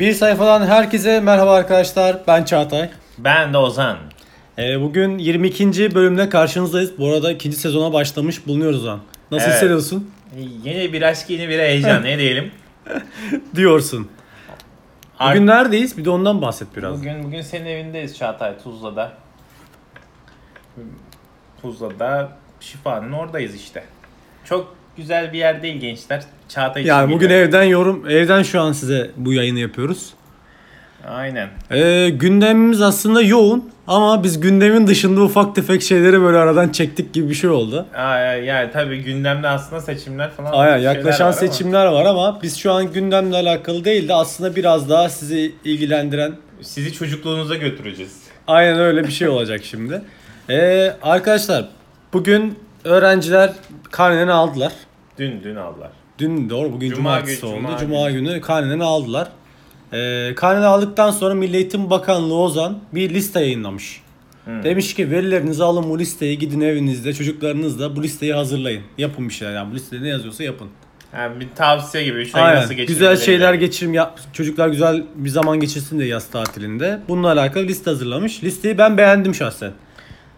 Bir sayfadan herkese merhaba arkadaşlar. Ben Çağatay. Ben de Ozan. Ee, bugün 22. bölümle karşınızdayız. Bu arada ikinci sezona başlamış bulunuyoruz an. Nasıl Evet. hissediyorsun? Yeni bir aşk, yeni bir heyecan. ne diyelim? Diyorsun. Ar- Bugün neredeyiz? Bir de ondan bahset biraz. bugün bugün senin evindeyiz Çağatay Tuzla'da. Tuzla'da Şifa'nın oradayız işte. Çok güzel bir yer değil gençler. Çağatay için Yani bugün geliyorum. evden yorum, evden şu an size bu yayını yapıyoruz. Aynen. Ee, gündemimiz aslında yoğun ama biz gündemin dışında ufak tefek şeyleri böyle aradan çektik gibi bir şey oldu. Aa, yani tabii gündemde aslında seçimler falan. Aynen yaklaşan var ama seçimler var ama biz şu an gündemle alakalı değil de aslında biraz daha sizi ilgilendiren Sizi çocukluğunuza götüreceğiz. Aynen öyle bir şey olacak şimdi. Ee, arkadaşlar bugün öğrenciler karnelerini aldılar. Dün dün aldılar. Dün doğru bugün Cuma cumartesi günü, oldu. Cuma Cuma, günü karnelerini aldılar. Ee, karneni aldıktan sonra Milli Eğitim Bakanlığı Ozan bir liste yayınlamış. Demiş ki verilerinizi alın bu listeyi gidin evinizde çocuklarınızla bu listeyi hazırlayın. Yapın bir şeyler yani bu listede ne yazıyorsa yapın. Yani bir tavsiye gibi. Şu ayı Aynen. nasıl Güzel şeyler geçirim yap. Çocuklar güzel bir zaman geçirsin de yaz tatilinde. Bununla alakalı liste hazırlamış. Listeyi ben beğendim şahsen.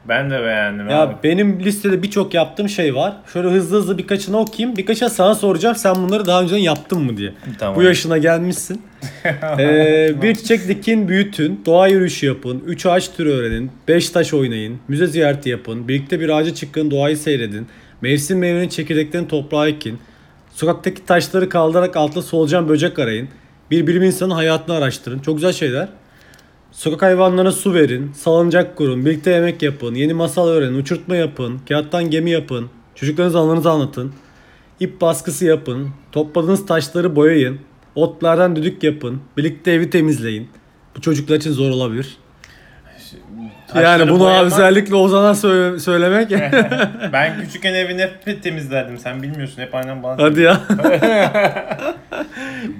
Ben de beğendim Ya abi. benim listede birçok yaptığım şey var. Şöyle hızlı hızlı birkaçını okuyayım. Birkaçına sana soracağım. Sen bunları daha önceden yaptın mı diye. Tamam. Bu yaşına gelmişsin. ee, bir çiçek dikin, büyütün. Doğa yürüyüşü yapın. Üç ağaç türü öğrenin. Beş taş oynayın. Müze ziyareti yapın. Birlikte bir ağaca çıkın. Doğayı seyredin. Mevsim meyvenin çekirdeklerini toprağa ekin. Sokaktaki taşları kaldırarak altta solucan böcek arayın. Bir bilim insanın hayatını araştırın. Çok güzel şeyler. Sokak hayvanlarına su verin, salıncak kurun, birlikte yemek yapın, yeni masal öğrenin, uçurtma yapın, kağıttan gemi yapın, çocuklarınıza anılarınızı anlatın, ip baskısı yapın, topladığınız taşları boyayın, otlardan düdük yapın, birlikte evi temizleyin. Bu çocuklar için zor olabilir. Taşları yani bunu boyamak- özellikle Ozan'a söyle- söylemek. Ben küçükken evini hep temizlerdim. Sen bilmiyorsun. Hep annem bana Hadi ya.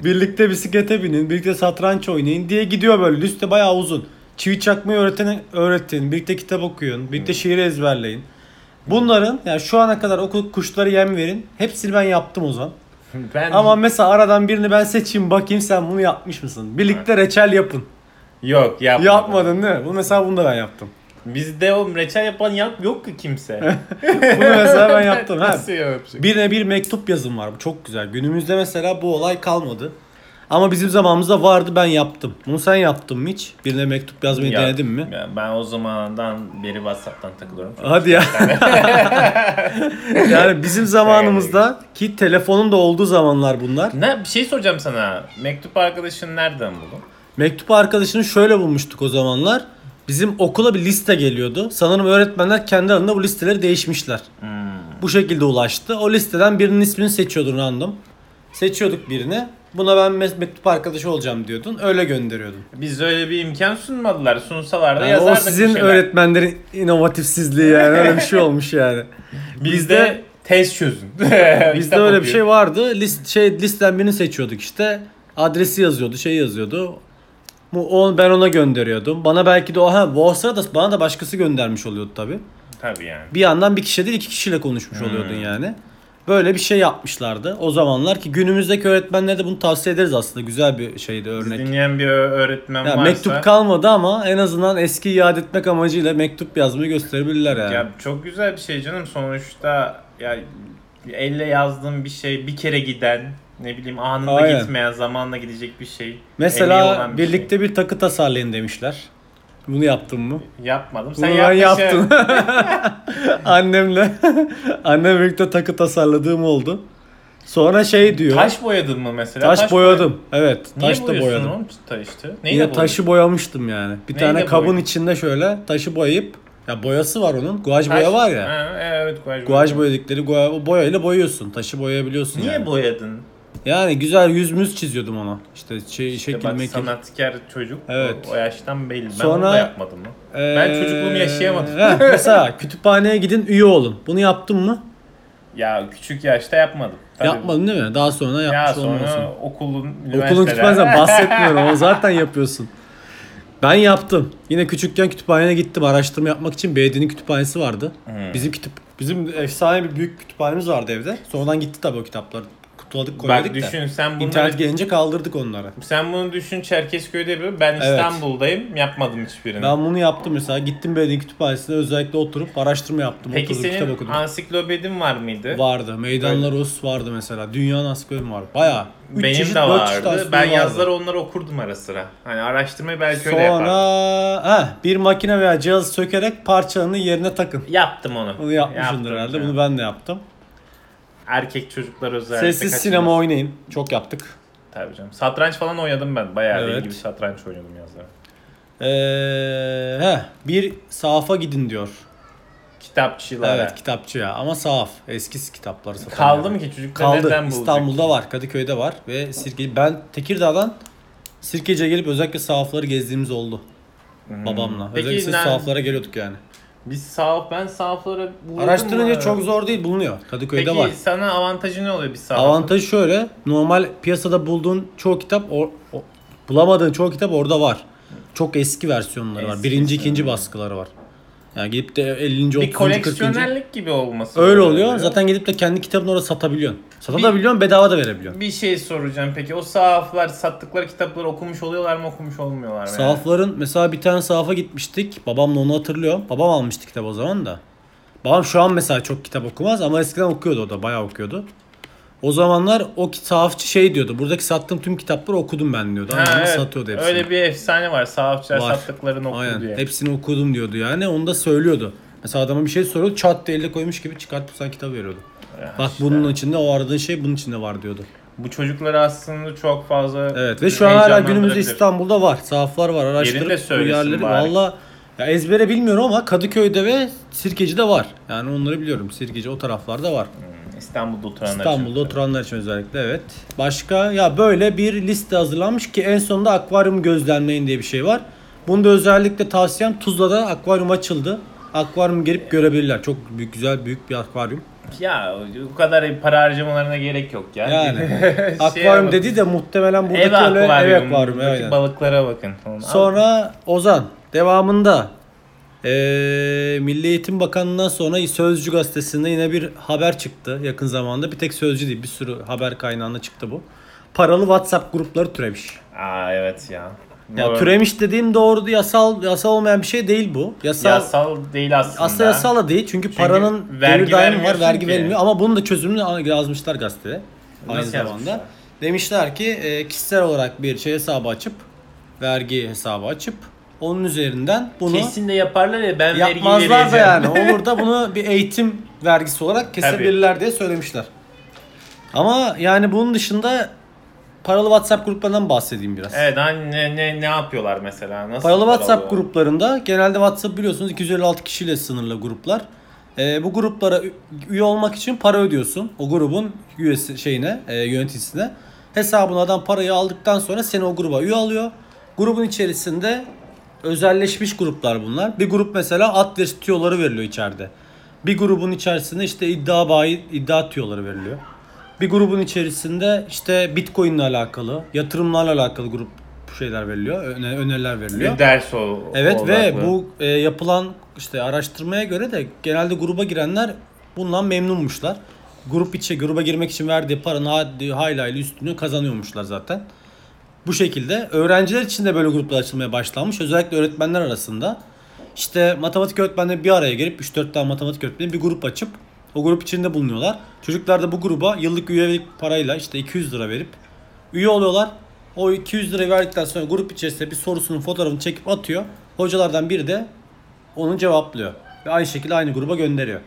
birlikte bisiklete binin, birlikte satranç oynayın diye gidiyor böyle. Liste bayağı uzun. Çivi çakmayı öğreten, öğretin, birlikte kitap okuyun, birlikte şiir ezberleyin. Bunların yani şu ana kadar okul kuşları yem verin. Hepsini ben yaptım o zaman. Ben Ama mesela aradan birini ben seçeyim bakayım sen bunu yapmış mısın? Birlikte reçel yapın. yok yapmadım. Yapmadın değil mi? Bu mesela bunu da ben yaptım. Bizde o reçel yapan yap yok ki kimse. Bunu mesela ben yaptım. Ha. Nasıl yapacak? Birine bir mektup yazım var. Bu çok güzel. Günümüzde mesela bu olay kalmadı. Ama bizim zamanımızda vardı ben yaptım. Bunu sen yaptın mı hiç? Birine mektup yazmayı Ya- denedin mi? ya ben o zamandan beri WhatsApp'tan takılıyorum. Hadi ya. yani bizim zamanımızda ki telefonun da olduğu zamanlar bunlar. Ne bir şey soracağım sana. Mektup arkadaşın nereden buldun? Mektup arkadaşını şöyle bulmuştuk o zamanlar. Bizim okula bir liste geliyordu. Sanırım öğretmenler kendi arasında bu listeleri değişmişler. Hmm. Bu şekilde ulaştı. O listeden birinin ismini seçiyordun random. Seçiyorduk birini. Buna ben mes- mektup arkadaşı olacağım diyordun. Öyle gönderiyordun. Biz öyle bir imkan sunmadılar. Sunsalar da Yani yazardık o sizin bir şeyler. öğretmenlerin inovatifsizliği yani öyle bir şey olmuş yani. Bizde test çözün. Bizde öyle bir şey vardı. List şey listen birini seçiyorduk işte. Adresi yazıyordu, şey yazıyordu. Bu o ben ona gönderiyordum. Bana belki de o ha o sırada bana da başkası göndermiş oluyordu tabi. Tabii yani. Bir yandan bir kişi değil iki kişiyle konuşmuş oluyordun yani. Böyle bir şey yapmışlardı o zamanlar ki günümüzdeki öğretmenlere de bunu tavsiye ederiz aslında. Güzel bir şeydi örnek. Dinleyen bir öğretmen Ya varsa. mektup kalmadı ama en azından eski iade etmek amacıyla mektup yazmayı gösterebilirler yani. Ya çok güzel bir şey canım sonuçta ya elle yazdığım bir şey bir kere giden ne bileyim anında Aynen. gitmeyen zamanla gidecek bir şey. Mesela bir birlikte bir takı tasarlayın demişler. Bunu yaptın mı? şey. yapmadım. Bunu Sen ben yaptın. Annemle. Annem birlikte takı tasarladığım oldu. Sonra şey diyor. Taş, Taş boyadın mı mesela? boyadım. Evet. Niye taş da boyadım. oğlum taşı? Neyle Yine taşı boyamıştım yani. Bir Neyle tane kabın boyadın? içinde şöyle taşı boyayıp ya boyası var onun. Guaj Taş- boya var ya. Ha, evet guaj, Guaj boyadıkları o boyayla boyuyorsun. Taşı boyayabiliyorsun Niye yani. boyadın? Yani güzel yüz müz çiziyordum ona. İşte şey, İşte şekil bak mekil. sanatkar çocuk Evet. o, o yaştan belli. Ben Sonra- onu da yapmadım mı? Ben çocukluğumu yaşayamadım. heh, mesela kütüphaneye gidin üye olun. Bunu yaptın mı? Ya küçük yaşta yapmadım. Tabii. Yapmadın değil mi? Daha sonra yapmış Ya sonra olmalısın. okulun, Okulun kütüphanesinden bahsetmiyorum. O zaten yapıyorsun. Ben yaptım. Yine küçükken kütüphaneye gittim. Araştırma yapmak için belediyenin kütüphanesi vardı. Hmm. Bizim kütüp bizim efsane bir büyük kütüphanemiz vardı evde. Sonradan gitti tabii o kitaplar. Kutuladık Bak koyduk da. düşün sen bunları İnternet gelince kaldırdık onları. sen bunu düşün Çerkezköy'de yapıyor. Ben Evet. İstanbul'dayım. Yapmadım hiçbirini. Ben bunu yaptım mesela. Gittim belediye kütüphanesine özellikle oturup araştırma yaptım. Peki oturdum, kitap senin okudum. ansiklopedin var mıydı? Vardı. Meydanlar Rus vardı mesela. Dünyanın ansiklopedi vardı. Bayağı. Üç Benim çeşit, de dört çeşit vardı. ansiklopedi Ben vardı. yazları onları okurdum ara sıra. Hani araştırmayı belki öyle Sonra yapardım. heh, bir makine veya cihazı sökerek parçalarını yerine takın. Yaptım onu. Bunu yapmışsındır Yaptım herhalde. Bunu ben de yaptım. Erkek çocuklar özellikle Sessiz kaçırmaz. sinema oynayın. Çok yaptık. Tabii canım. Satranç falan oynadım ben. Bayağı Evet. gibi satranç oynadım yazları. Ee, heh, bir sahafa gidin diyor. Kitapçılara. Evet kitapçıya ama sahaf. Eski kitapları satan Kaldı yani. mı ki çocuklar Kaldı. nereden? İstanbul'da var. Kadıköy'de var. Ve Sirke... Ben Tekirdağ'dan Sirkeci'ye gelip özellikle sahafları gezdiğimiz oldu. Babamla. Hmm. Peki özellikle ne- sahaflara geliyorduk yani. Biz sahaf, ben sahaflara vurdum Araştırınca mu? çok zor değil bulunuyor. Kadıköy'de Peki var. sana avantajı ne oluyor bir sahaf? Avantajı şöyle. Normal piyasada bulduğun çoğu kitap o, o- bulamadığın çoğu kitap orada var. Çok eski versiyonları var. Eski Birinci, ikinci baskıları var. Yani gidip de 50. 30. bir 40. koleksiyonerlik gibi olması. Öyle oluyor. Zaten gidip de kendi kitabını orada satabiliyorsun. Satabiliyorsun, bedava da verebiliyorsun. Bir şey soracağım peki. O sahaflar sattıkları kitapları okumuş oluyorlar mı okumuş olmuyorlar mı? yani? Sahafların mesela bir tane sahafa gitmiştik. Babamla onu hatırlıyorum. Babam almıştı kitabı o zaman da. Babam şu an mesela çok kitap okumaz ama eskiden okuyordu o da bayağı okuyordu. O zamanlar o sahafçı şey diyordu. Buradaki sattığım tüm kitapları okudum ben diyordu. Ha, evet. satıyordu hepsini. Öyle bir efsane var. Sahafçılar Var. sattıklarını okur Aynen. diye. Hepsini okudum diyordu yani. Onu da söylüyordu. Mesela adama bir şey soruyordu. Çat diye elde koymuş gibi çıkartıp sana kitap veriyordu. Ya Bak işte. bunun içinde o aradığın şey bunun içinde var diyordu. Bu çocukları aslında çok fazla Evet ve şu an hala günümüzde. İstanbul'da var. Sahaflar var. Araştırıp bu yerleri valla ya ezbere bilmiyorum ama Kadıköy'de ve Sirkeci'de var. Yani onları biliyorum. Sirkeci o taraflarda var. Hmm, İstanbul'da oturanlar İstanbul'da için. oturanlar için özellikle evet. Başka ya böyle bir liste hazırlanmış ki en sonunda akvaryum gözlemleyin diye bir şey var. Bunda özellikle tavsiyem Tuzla'da akvaryum açıldı. Akvaryum gelip görebilirler. Çok büyük, güzel büyük bir akvaryum. Ya o kadar para harcamalarına gerek yok ya. Yani Şeye akvaryum dedi de muhtemelen Ev buradaki öyle ev akvaryum. akvaryum. buradaki aynen. balıklara bakın. Sonra Ozan devamında eee Milli Eğitim Bakanlığı'ndan sonra Sözcü gazetesinde yine bir haber çıktı yakın zamanda. Bir tek Sözcü değil bir sürü haber kaynağında çıktı bu. Paralı WhatsApp grupları türemiş. Aa evet ya. Ya Bu- türemiş dediğim doğru yasal yasal olmayan bir şey değil bu. Yasal Yasal değil aslında. aslında yasal da değil çünkü, paranın vergi daimi var vergi ki. verilmiyor ama bunun da çözümünü yazmışlar gazetede. Aynı Nasıl zamanda. yazmışlar? Demişler ki e, kişisel olarak bir şey hesabı açıp vergi hesabı açıp onun üzerinden bunu Kesin de yaparlar ya ben yapmazlar da yani. Olur da bunu bir eğitim vergisi olarak kesebilirler diye söylemişler. Ama yani bunun dışında paralı WhatsApp gruplarından bahsedeyim biraz. Evet hani ne, ne, ne yapıyorlar mesela? Nasıl Paralı para WhatsApp gruplarında genelde WhatsApp biliyorsunuz 256 kişiyle sınırlı gruplar. Ee, bu gruplara üye olmak için para ödüyorsun. O grubun üyesi şeyine, e, yöneticisine. Hesabına adam parayı aldıktan sonra seni o gruba üye alıyor. Grubun içerisinde özelleşmiş gruplar bunlar. Bir grup mesela at tüyoları veriliyor içeride. Bir grubun içerisinde işte iddia bayi iddia tüyoları veriliyor. Bir grubun içerisinde işte Bitcoin ile alakalı, yatırımlarla alakalı grup şeyler veriliyor, öne- öneriler veriliyor. Bir ders o. Evet ve odaklı. bu e, yapılan işte araştırmaya göre de genelde gruba girenler bundan memnunmuşlar. Grup içi gruba girmek için verdiği paranın hayli hayli üstünü kazanıyormuşlar zaten. Bu şekilde öğrenciler için de böyle gruplar açılmaya başlanmış. Özellikle öğretmenler arasında. İşte matematik öğretmenleri bir araya gelip 3-4 tane matematik öğretmeni bir grup açıp o grup içinde bulunuyorlar. Çocuklar da bu gruba yıllık üyelik parayla işte 200 lira verip üye oluyorlar. O 200 lira verdikten sonra grup içerisinde bir sorusunun fotoğrafını çekip atıyor. Hocalardan biri de onu cevaplıyor. Ve aynı şekilde aynı gruba gönderiyor.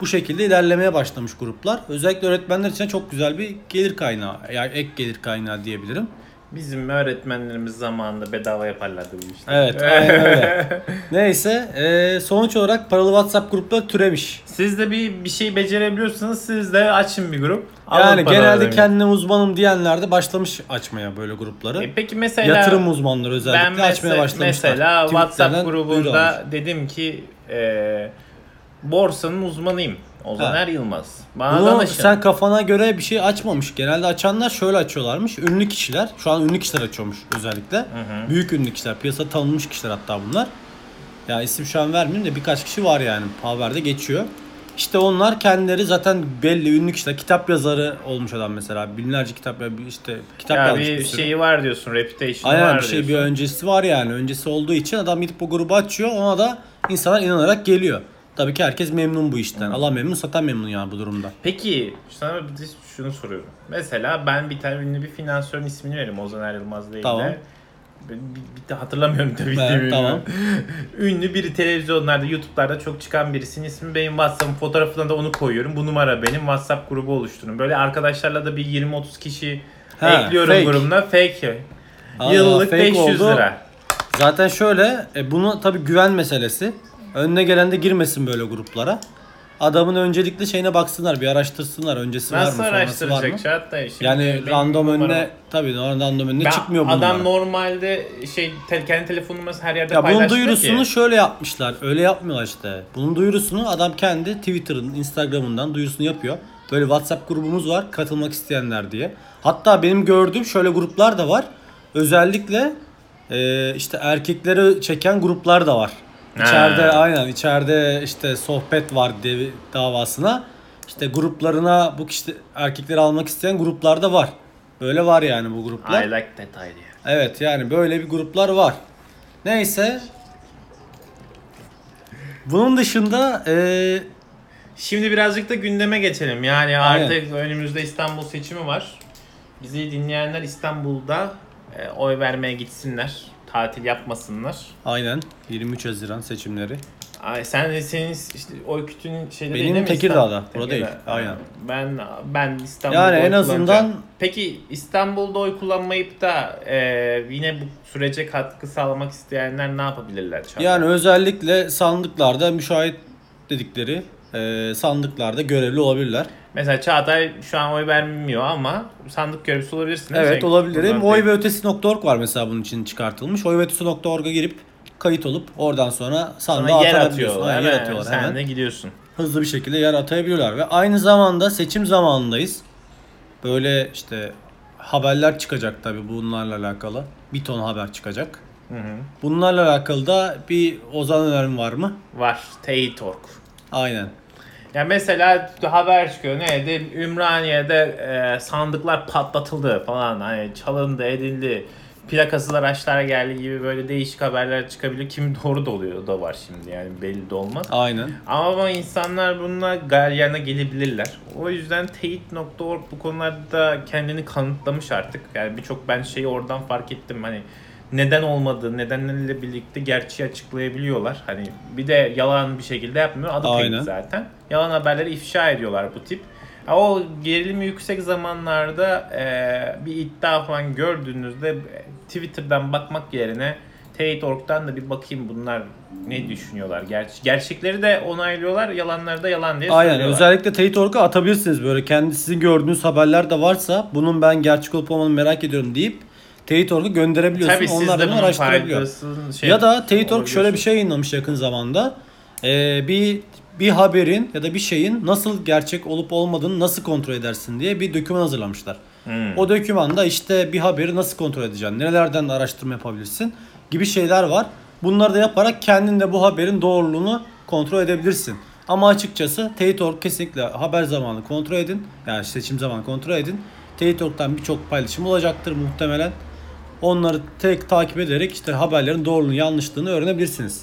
Bu şekilde ilerlemeye başlamış gruplar. Özellikle öğretmenler için çok güzel bir gelir kaynağı. Yani ek gelir kaynağı diyebilirim. Bizim öğretmenlerimiz zamanında bedava yaparlardı bu işleri. Evet aynen öyle. Neyse e, sonuç olarak paralı WhatsApp grupları türemiş. Siz de bir bir şey becerebiliyorsanız siz de açın bir grup. Alın Yani genelde paralarını. kendine uzmanım diyenler de başlamış açmaya böyle grupları. E peki mesela Yatırım uzmanları özellikle ben açmaya mese- başlamışlar. mesela Tweetlerden WhatsApp duyuru grubunda almış. dedim ki e, borsanın uzmanıyım. Ozan Ha. Er Yılmaz. Bana Bunu danışın. sen kafana göre bir şey açmamış. Genelde açanlar şöyle açıyorlarmış. Ünlü kişiler. Şu an ünlü kişiler açıyormuş özellikle. Büyük ünlü kişiler. Piyasada tanınmış kişiler hatta bunlar. Ya isim şu an vermeyeyim de birkaç kişi var yani. Haberde geçiyor. İşte onlar kendileri zaten belli ünlü kişiler. Kitap yazarı olmuş adam mesela. Binlerce kitap işte kitap Ya yazmış bir bir şeyi var diyorsun, reputation Aynen var bir şey bir diyorsun. öncesi var yani. Öncesi olduğu için adam gidip bu grubu açıyor. Ona da insanlar inanarak geliyor. Tabii ki herkes memnun bu işten. Allah memnun, satan memnun yani bu durumda. Peki sana bir de şunu soruyorum. Mesela ben bir tane ünlü bir finansörün ismini veririm Ozan Er Yılmaz değil Tamam. de. Bir, bir de hatırlamıyorum tabii Evet, tamam. Ünlü biri televizyonlarda, YouTube'larda çok çıkan birisinin ismi benim WhatsApp'ım fotoğrafına da onu koyuyorum. Bu numara benim WhatsApp grubu oluşturun. Böyle arkadaşlarla da bir 20-30 kişi Ha, ekliyorum fake. grubuna. Fake. Aa, Yıllık fake 500 oldu. lira. Zaten şöyle, e, bunu tabii güven meselesi. Önüne gelen de girmesin böyle gruplara. Adamın öncelikle şeyine baksınlar, bir araştırsınlar. Öncesi var mı, Nasıl sonrası var mı? araştıracak Çağatay? Şimdi Yani benim random numaram- önüne, tabii random önüne Ben- çıkmıyor bu Adam normalde şey te- kendi telefon numarası her yerde Ya bunun paylaşmıyor duyurusunu ki. şöyle yapmışlar. Öyle yapmıyorlar işte. Bunun duyurusunu adam kendi Twitter'ın, Instagram'ından duyurusunu yapıyor. Böyle WhatsApp grubumuz var katılmak isteyenler diye. Hatta benim gördüğüm şöyle gruplar da var. Özellikle e, işte erkekleri çeken gruplar da var. İçeride Ha. aynen içeride işte sohbet var dev- davasına. İşte gruplarına bu kişi erkekleri almak isteyen gruplar da var. Böyle var yani bu gruplar. I like that idea. Evet yani böyle bir gruplar var. Neyse. Bunun dışında eee Şimdi birazcık da gündeme geçelim. Yani Aynen. artık önümüzde İstanbul seçimi var. Bizi dinleyenler İstanbul'da e, oy vermeye gitsinler. Tatil yapmasınlar. aynen 23 Haziran seçimleri. Ay sen de senin işte oy kütüğün şeyde Benim değil mi? Tekirdağ'da, burada değil. Aynen. Ben ben İstanbul'da Yani oy en azından-. Peki İstanbul'da oy kullanmayıp da e, yine bu sürece katkı sağlamak isteyenler ne yapabilirler? Çağatay? Yani özellikle sandıklarda müşahit dedikleri eee, sandıklarda görevli olabilirler. Mesela Çağatay şu an oy vermiyor ama sandık görevlisi olabilirsin. Evet Sen olabilirim. Oy ve ötesi.org var mesela bunun için çıkartılmış. Oy ve ötesi.org'a girip kayıt olup oradan sonra sandığa yer atıyorlar. Ha, yer atıyorlar Sen hemen. de gidiyorsun. hızlı bir şekilde yer atayabiliyorlar ve aynı zamanda seçim zamanındayız. Böyle işte haberler çıkacak tabii bunlarla alakalı. Bir ton haber çıkacak. Hı hı. Bunlarla alakalı da bir Ozan önerim var mı? Var. Teyit.org. Aynen. Ya mesela haber çıkıyor neydi? Ümraniye'de e, sandıklar patlatıldı falan. Hani çalındı, edildi. Plakasız araçlar geldi gibi böyle değişik haberler çıkabiliyor. Kim doğru da oluyor da var şimdi yani belli de olmaz. Aynen. Ama insanlar bununla galyana gelebilirler. O yüzden teyit.org bu konularda kendini kanıtlamış artık. Yani birçok ben şeyi oradan fark ettim. Hani neden olmadığı, nedenlerle birlikte gerçeği açıklayabiliyorlar. Hani bir de yalan bir şekilde yapmıyor. Adı Aynen. teyit zaten. Yalan haberleri ifşa ediyorlar bu tip. O gerilimi yüksek zamanlarda e, bir iddia falan gördüğünüzde e, Twitter'dan bakmak yerine Teyit.org'dan da bir bakayım bunlar ne düşünüyorlar. Ger- gerçekleri de onaylıyorlar, yalanları da yalan diye Aynen. Özellikle Teyit.org'a atabilirsiniz böyle. Kendi sizin gördüğünüz haberler de varsa bunun ben gerçek olup olmadığını merak ediyorum deyip Teyit.org'a gönderebiliyorsun. Tabii siz Onlar de da bunu araştırabiliyor. şey ya da Teyit.org şöyle bir şey yayınlamış yakın zamanda. Ee, bir bir haberin ya da bir şeyin nasıl gerçek olup olmadığını nasıl kontrol edersin diye bir doküman hazırlamışlar. Hmm. O dokümanda işte bir haberi nasıl kontrol edeceksin, nerelerden araştırma yapabilirsin gibi şeyler var. Bunları da yaparak kendin de bu haberin doğruluğunu kontrol edebilirsin. Ama açıkçası Teyit.org kesinlikle haber zamanı kontrol edin. Yani seçim zamanı kontrol edin. Teyit.org'dan birçok paylaşım olacaktır muhtemelen. Onları tek takip ederek işte haberlerin doğruluğunu yanlışlığını öğrenebilirsiniz.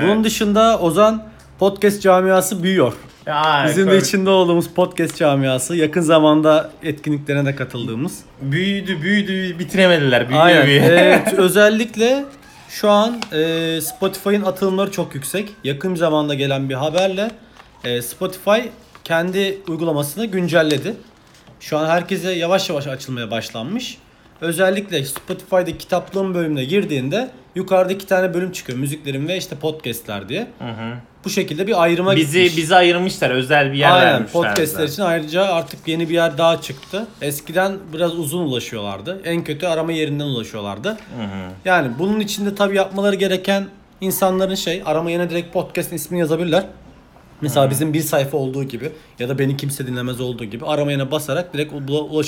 Bunun Evet. dışında Ozan podcast camiası büyüyor. Ya, Bizim de içinde olduğumuz podcast camiası yakın zamanda etkinliklerine de katıldığımız. büyüdü büyüdü bitiremediler. Büyüyor Aynen. büyüyor. Evet, özellikle şu an e, Spotify'ın atılımları çok yüksek. Yakın zamanda gelen bir haberle e, Spotify kendi uygulamasını güncelledi. Şu an herkese yavaş yavaş açılmaya başlanmış. Özellikle Spotify'da kitaplığın bölümüne girdiğinde yukarıda iki tane bölüm çıkıyor. Müziklerin ve işte podcastler diye. Hı hı. Bu şekilde bir ayrıma Bizi gitmiş. bizi ayırmışlar özel bir yer Aynen vermişler. podcastler bize. için ayrıca artık yeni bir yer daha çıktı. Eskiden biraz uzun ulaşıyorlardı. En kötü arama yerinden ulaşıyorlardı. Hı hı. Yani bunun içinde tabii yapmaları gereken insanların şey arama yerine direkt podcast'in ismini yazabilirler. Mesela bizim bir sayfa olduğu gibi ya da beni kimse dinlemez olduğu gibi arama yerine basarak direkt u-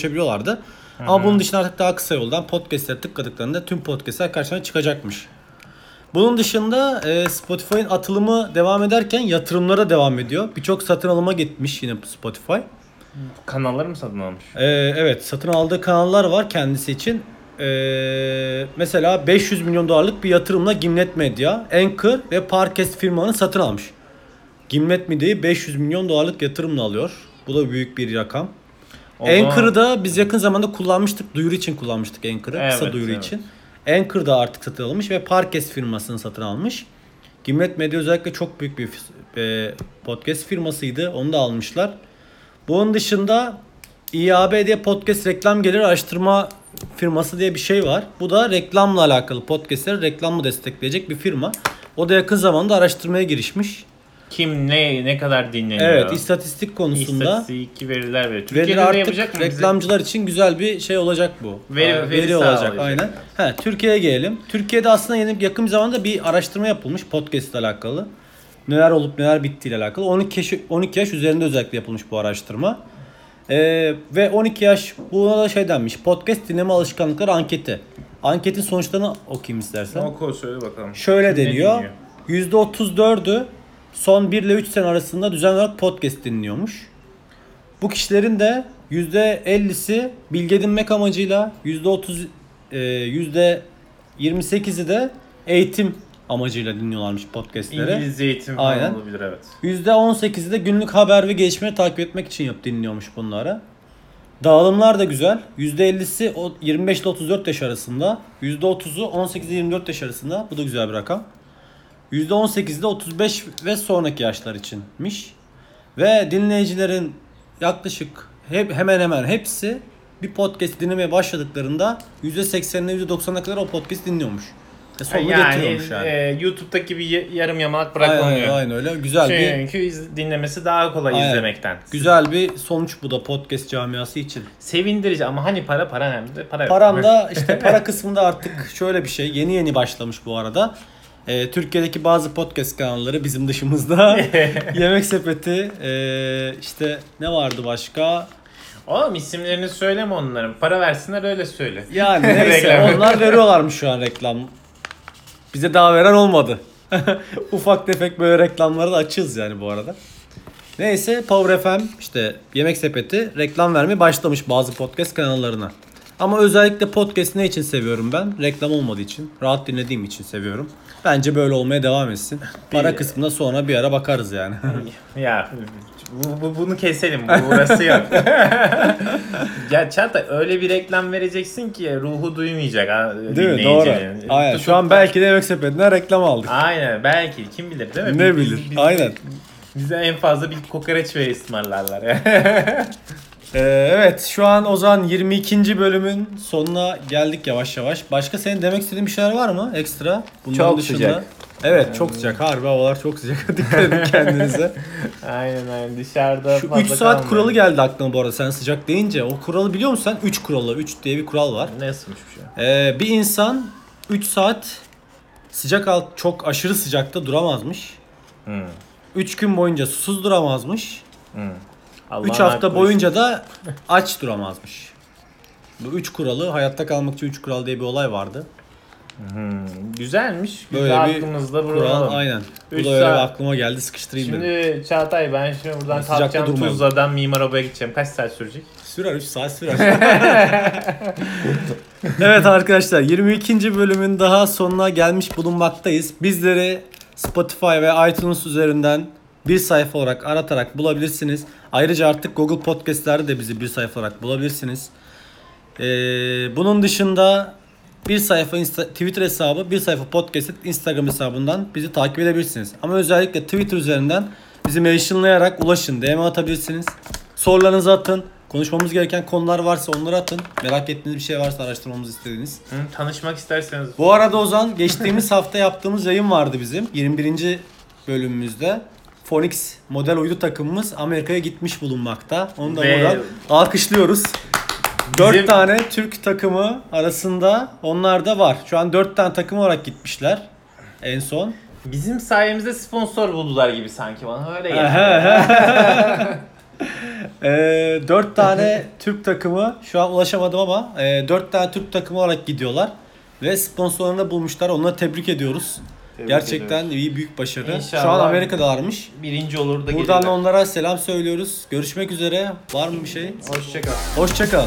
ulaşabiliyorlardı. Ama bunun dışında artık daha kısa yoldan podcast'lere tıkladıklarında tüm podcast'ler karşına çıkacakmış. Bunun dışında e, Spotify'ın atılımı devam ederken yatırımlara devam ediyor. Birçok satın alıma gitmiş yine Spotify. Kanalları mı satın almış? E, evet satın aldığı kanallar var kendisi için. E, mesela 500 milyon dolarlık bir yatırımla Gimlet Medya, Anchor ve Parcast firmanı satın almış. Gimlet Medya'yı 500 milyon dolarlık yatırımla alıyor. Bu da büyük bir rakam. O Anchor'ı da biz yakın zamanda kullanmıştık. Duyuru için kullanmıştık Anchor'ı. kısa Evet, duyuru evet. için. Anchor da artık satın almış ve Parcast firmasını satın almış. Gimlet Medya özellikle çok büyük bir e, podcast firmasıydı. Onu da almışlar. Bunun dışında İAB diye podcast reklam gelir araştırma firması diye bir şey var. Bu da reklamla alakalı podcastleri reklamla destekleyecek bir firma. O da yakın zamanda araştırmaya girişmiş. Kim ne ne kadar dinleniyor? Evet, istatistik konusunda İstatistik veriler veriyor. Veriler Türkiye'de de artık yapacak mı? bize? reklamcılar için güzel bir şey olacak bu. Veri- Aa, veri olacak sağlayacak. aynen. He, Türkiye'ye gelelim. Türkiye'de aslında yeni yakın bir zamanda bir araştırma yapılmış podcast ile alakalı. Neler olup neler bittiği ile alakalı. 12 yaş, 12 yaş üzerinde özellikle yapılmış bu araştırma. Ee, ve 12 yaş buna da şey denmiş. Podcast dinleme alışkanlıkları anketi. Anketin sonuçlarını okuyayım istersen. Oku söyle bakalım. Şöyle Kim deniyor. dinliyor? %34'ü son 1 ile 3 sene arasında düzenli olarak podcast dinliyormuş. Bu kişilerin de %50'si bilgi edinmek amacıyla, %30 e, %28'i de eğitim amacıyla dinliyorlarmış podcastleri. İngilizce eğitim Aynen. falan olabilir evet. %18'i de günlük haber ve gelişmeleri takip etmek için yap dinliyormuş bunları. Dağılımlar da güzel. %50'si o 25 ile 34 yaş arasında. %30'u 18 ile 24 yaş arasında. Bu da güzel bir rakam. %18'i de 35 ve sonraki yaşlar içinmiş. Ve dinleyicilerin yaklaşık hep hemen hemen hepsi bir podcast dinlemeye başladıklarında %80'ine %90'a kadar o podcast dinliyormuş. E sonunu yani getiriyormuş yani. e, YouTube'daki bir yarım yamalak aynen, bırakmıyor. aynen öyle. Güzel bir Çünkü dinlemesi daha kolay Aynen. izlemekten. Güzel bir sonuç bu da podcast camiası için. Sevindirici ama hani para para nerede? Para. Param da işte para kısmında artık şöyle bir şey yeni yeni başlamış bu arada. Ee, Türkiye'deki bazı podcast kanalları bizim dışımızda Yemek Sepeti ee, işte ne vardı başka? Oğlum isimlerini söyleme onların. Para versinler öyle söyle. Yani neyse onlar veriyorlarmış şu an reklam. Bize daha veren olmadı. Ufak tefek böyle reklamları da açığız yani bu arada. Neyse Power FM işte Yemek Sepeti reklam vermeye başlamış bazı podcast kanallarına. Ama özellikle podcast ne için seviyorum ben? Reklam olmadığı için. Rahat dinlediğim için seviyorum. Bence böyle olmaya devam etsin. Para kısmına sonra bir ara bakarız yani. ya bu, bu- bunu keselim. Bu burası yok. ya Çağatay öyle bir reklam vereceksin ki ruhu duymayacak. ha, Değil mi? Doğru. Aynen. Tutup Şu an belki de Yemek Sepeti'nden reklam aldık. Aynen belki kim bilir değil mi? Ne Biz- bilir? biz- Aynen. Bize en fazla bir kokoreç ve ısmarlarlar. Ee, evet şu an o zaman 22. bölümün sonuna geldik yavaş yavaş. Başka senin demek istediğin bir şeyler var mı ekstra? Bunların Çok sıcak. Evet çok sıcak. Harbi havalar çok sıcak. Dikkat edin kendinize. aynen aynen dışarıda Şu fazla 3 saat kalmayın. kuralı geldi aklıma bu arada sen sıcak deyince. O kuralı biliyor musun sen? 3 kuralı. 3 diye bir kural var. Ne ısınmış bir şey? Ee, bir insan 3 saat sıcak alt çok aşırı sıcakta duramazmış. Hmm. 3 gün boyunca susuz duramazmış. Hmm. 3 Allah'ın hafta boyunca da aç duramazmış. Bu 3 kuralı hayatta kalmak için 3 kural diye bir olay vardı. Hmm, güzelmiş. Böyle de bir aklımızda Kural aynen. Bu da öyle saat- aklıma geldi sıkıştırayım dedim. Şimdi Çağatay ben şimdi buradan kalkacağım. Tuzla'dan Mimar Oba'ya gideceğim. Kaç saat sürecek? Sürer 3 saat sürer. evet arkadaşlar 22. bölümün daha sonuna gelmiş bulunmaktayız. Bizleri Spotify ve iTunes üzerinden bir sayfa olarak aratarak bulabilirsiniz. Ayrıca artık Google Podcast'lerde de bizi bir sayfa olarak bulabilirsiniz. Ee, bunun dışında bir sayfa Insta- Twitter hesabı, bir sayfa podcast Instagram hesabından bizi takip edebilirsiniz. Ama özellikle Twitter üzerinden bizi mentionlayarak ulaşın, DM atabilirsiniz. Sorularınızı atın. Konuşmamız gereken konular varsa onları atın. Merak ettiğiniz bir şey varsa araştırmamızı istediğiniz. Hı, tanışmak isterseniz. Bu arada Ozan geçtiğimiz hafta yaptığımız yayın vardı bizim 21. bölümümüzde. Phoenix model uydu takımımız Amerika'ya gitmiş bulunmakta. Onu da Ve- buradan alkışlıyoruz. 4 Bizim- tane Türk takımı arasında onlar da var. Şu an 4 tane takım olarak gitmişler en son. Bizim sayemizde sponsor buldular gibi sanki bana öyle geldi. Ee, 4 tane Türk takımı şu an ulaşamadım ama e, 4 tane Türk takımı olarak gidiyorlar. Ve sponsorlarını bulmuşlar. Onları tebrik ediyoruz. Tebrik Gerçekten ediyoruz. iyi büyük başarı. İnşallah. Şu an Amerika'dalarmış. Birinci olur da Buradan gelirler. onlara selam söylüyoruz. Görüşmek üzere. Var mı bir şey? Hoşçakal. Hoşçakal.